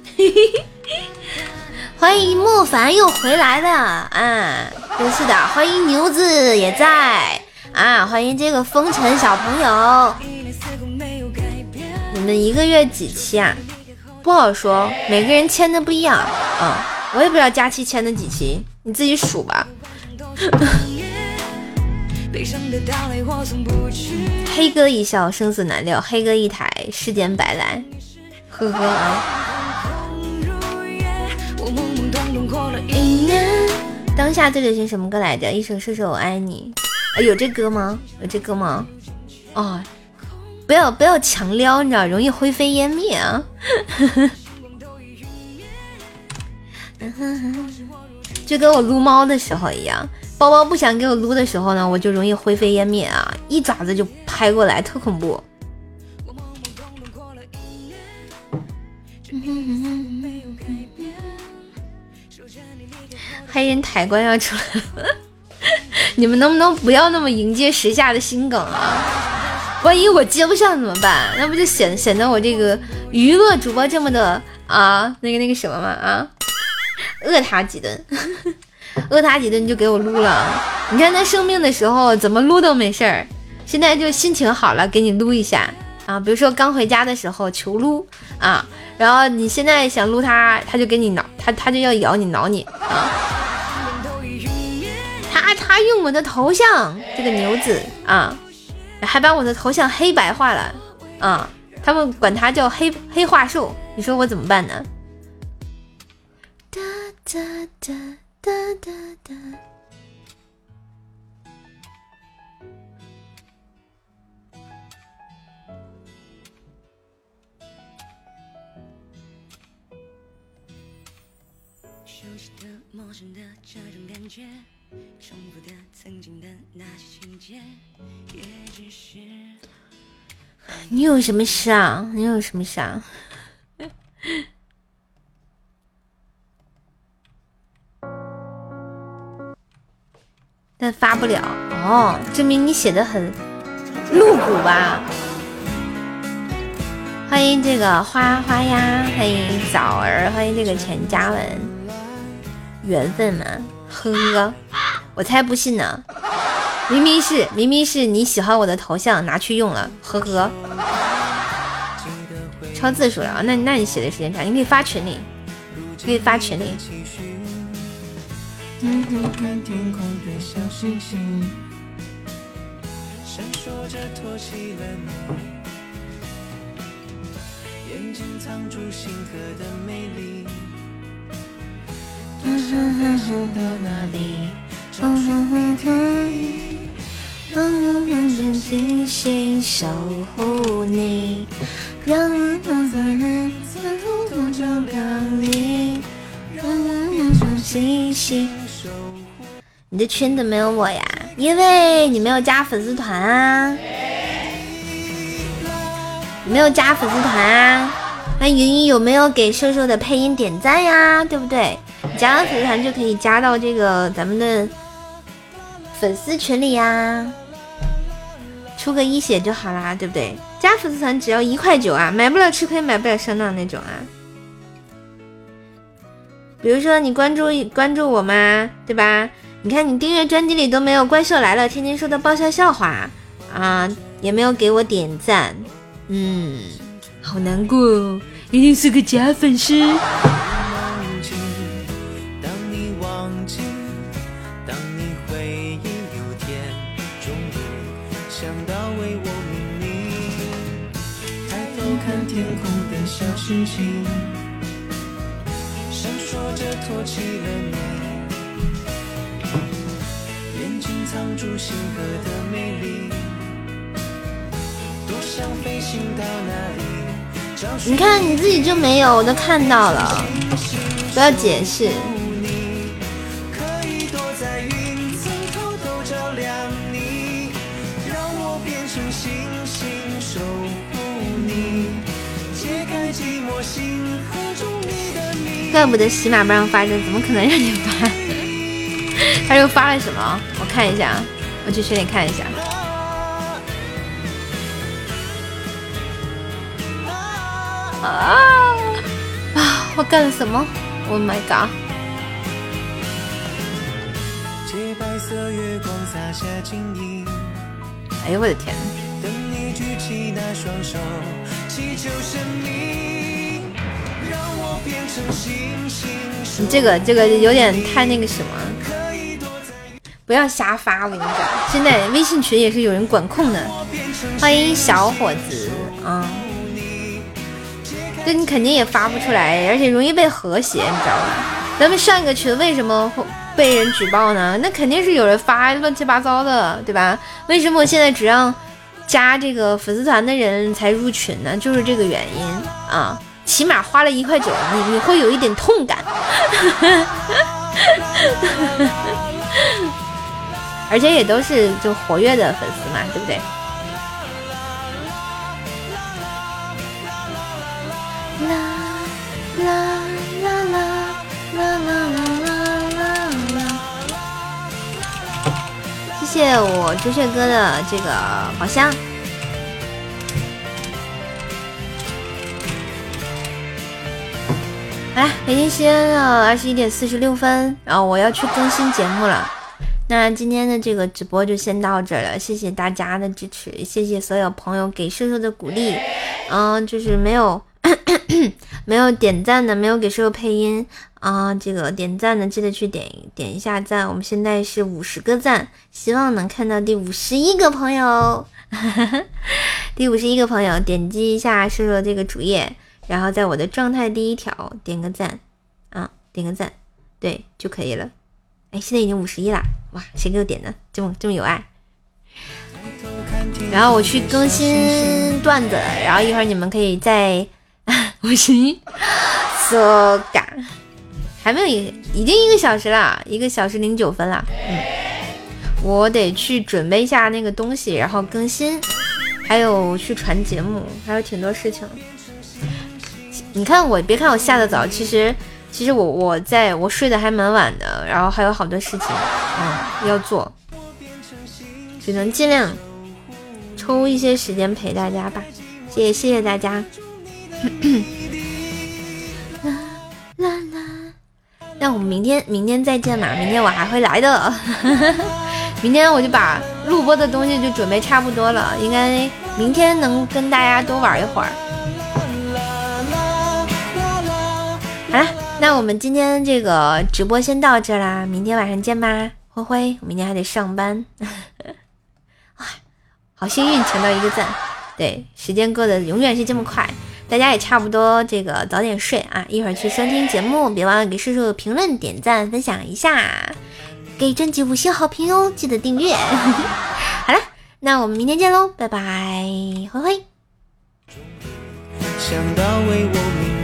S2: [laughs] 欢迎莫凡又回来了啊！真是的，欢迎牛子也在啊！欢迎这个风尘小朋友，你们一个月几期啊？不好说，每个人签的不一样啊，我也不知道佳期签的几期，你自己数吧。[laughs] 黑哥一笑，生死难料；黑哥一抬，世间白来。呵呵啊！当下最流行什么歌来着？一首射手我爱你。啊，有这歌吗？有这歌吗？哦，不要不要强撩，你知道，容易灰飞烟灭啊！[laughs] 就跟我撸猫的时候一样。包包不想给我撸的时候呢，我就容易灰飞烟灭啊！一爪子就拍过来，特恐怖。[laughs] 黑人抬棺要出来了，[laughs] 你们能不能不要那么迎接时下的心梗啊？万一我接不上怎么办？那不就显显得我这个娱乐主播这么的啊那个那个什么吗？啊，饿他几顿。饿他几顿就给我撸了，你看他生病的时候怎么撸都没事儿，现在就心情好了给你撸一下啊，比如说刚回家的时候求撸啊，然后你现在想撸他，他就给你挠，他他就要咬你挠你啊，他他用我的头像这个牛子啊，还把我的头像黑白化了啊，他们管他叫黑黑化兽，你说我怎么办呢？哒哒哒。哒哒哒。熟悉的、陌生的这种感觉，重复的、曾经的那些情节，也只是。你有什么事啊？你有什么事啊？但发不了哦，证明你写的很露骨吧？欢迎这个花花呀，欢迎枣儿，欢迎这个钱嘉文，缘分嘛，呵呵，我才不信呢，明明是明明是你喜欢我的头像拿去用了，呵呵，超字数了，那那你写的时间长，你可以发群里，可以发群里。抬头看天空的小星星，闪烁着托起了你，眼睛
S3: 藏住星河的美丽。多想带星到哪里，
S2: 让我变成星星守护你，让我躲在云层偷偷照亮你，让我变成星星。你的圈子没有我呀，因为你没有加粉丝团啊，你没有加粉丝团啊。那云云有没有给瘦瘦的配音点赞呀？对不对？加了粉丝团就可以加到这个咱们的粉丝群里呀。出个一血就好啦，对不对？加粉丝团只要一块九啊，买不了吃亏，买不了上当那种啊。比如说你关注关注我吗，对吧？你看你订阅专辑里都没有怪兽来了天天说的爆笑笑话啊，也没有给我点赞，嗯，好难过，哦，一定是个假粉丝。星星闪烁着托起了你眼睛藏住星河的美丽。多想飞行到哪里你看你自己就没有我都看到了。不要解释。怪不得喜马不让发着，怎么可能让你发？[laughs] 他又发了什么？我看一下，我去群里看一下。啊啊！我干了什么？Oh my god！哎呦我的天！等你举起那双手，祈求生命你这个这个有点太那个什么，不要瞎发，我跟你讲，现在微信群也是有人管控的。欢迎小伙子，啊，这你肯定也发不出来，而且容易被和谐，你知道吧？咱们上一个群为什么会被人举报呢？那肯定是有人发乱七八糟的，对吧？为什么我现在只让加这个粉丝团的人才入群呢？就是这个原因啊。起码花了一块九，你你会有一点痛感，而且也都是就活跃的粉丝嘛，对不对？啦啦啦啦啦啦啦啦啦！谢谢我朱雀哥的这个宝箱。来，北京时间啊，二十一点四十六分，然后我要去更新节目了。那今天的这个直播就先到这了，谢谢大家的支持，谢谢所有朋友给瘦瘦的鼓励。嗯，就是没有 [coughs] 没有点赞的，没有给瘦瘦配音啊，这个点赞的记得去点点一下赞。我们现在是五十个赞，希望能看到第五十一个朋友，[laughs] 第五十一个朋友点击一下瘦瘦这个主页。然后在我的状态第一条点个赞，啊，点个赞，对就可以了。哎，现在已经五十一了，哇，谁给我点的？这么这么有爱。然后我去更新段子，然后一会儿你们可以在五十一，so 嘎，还没有一，已经一个小时了，一个小时零九分了。嗯，我得去准备一下那个东西，然后更新，还有去传节目，还有挺多事情。你看我，别看我下的早，其实其实我我在我睡得还蛮晚的，然后还有好多事情，嗯，要做，只能尽量抽一些时间陪大家吧。谢谢谢谢大家。[coughs] 啦啦啦，那我们明天明天再见嘛，明天我还会来的。[laughs] 明天我就把录播的东西就准备差不多了，应该明天能跟大家多玩一会儿。好了，那我们今天这个直播先到这啦，明天晚上见吧，灰灰，我明天还得上班，啊，[laughs] 好幸运抢到一个赞，对，时间过得永远是这么快，大家也差不多这个早点睡啊，一会儿去收听节目，别忘了给叔叔评论、点赞、分享一下，给专辑五星好评哦，记得订阅。[laughs] 好了，那我们明天见喽，拜拜，灰灰。想到为我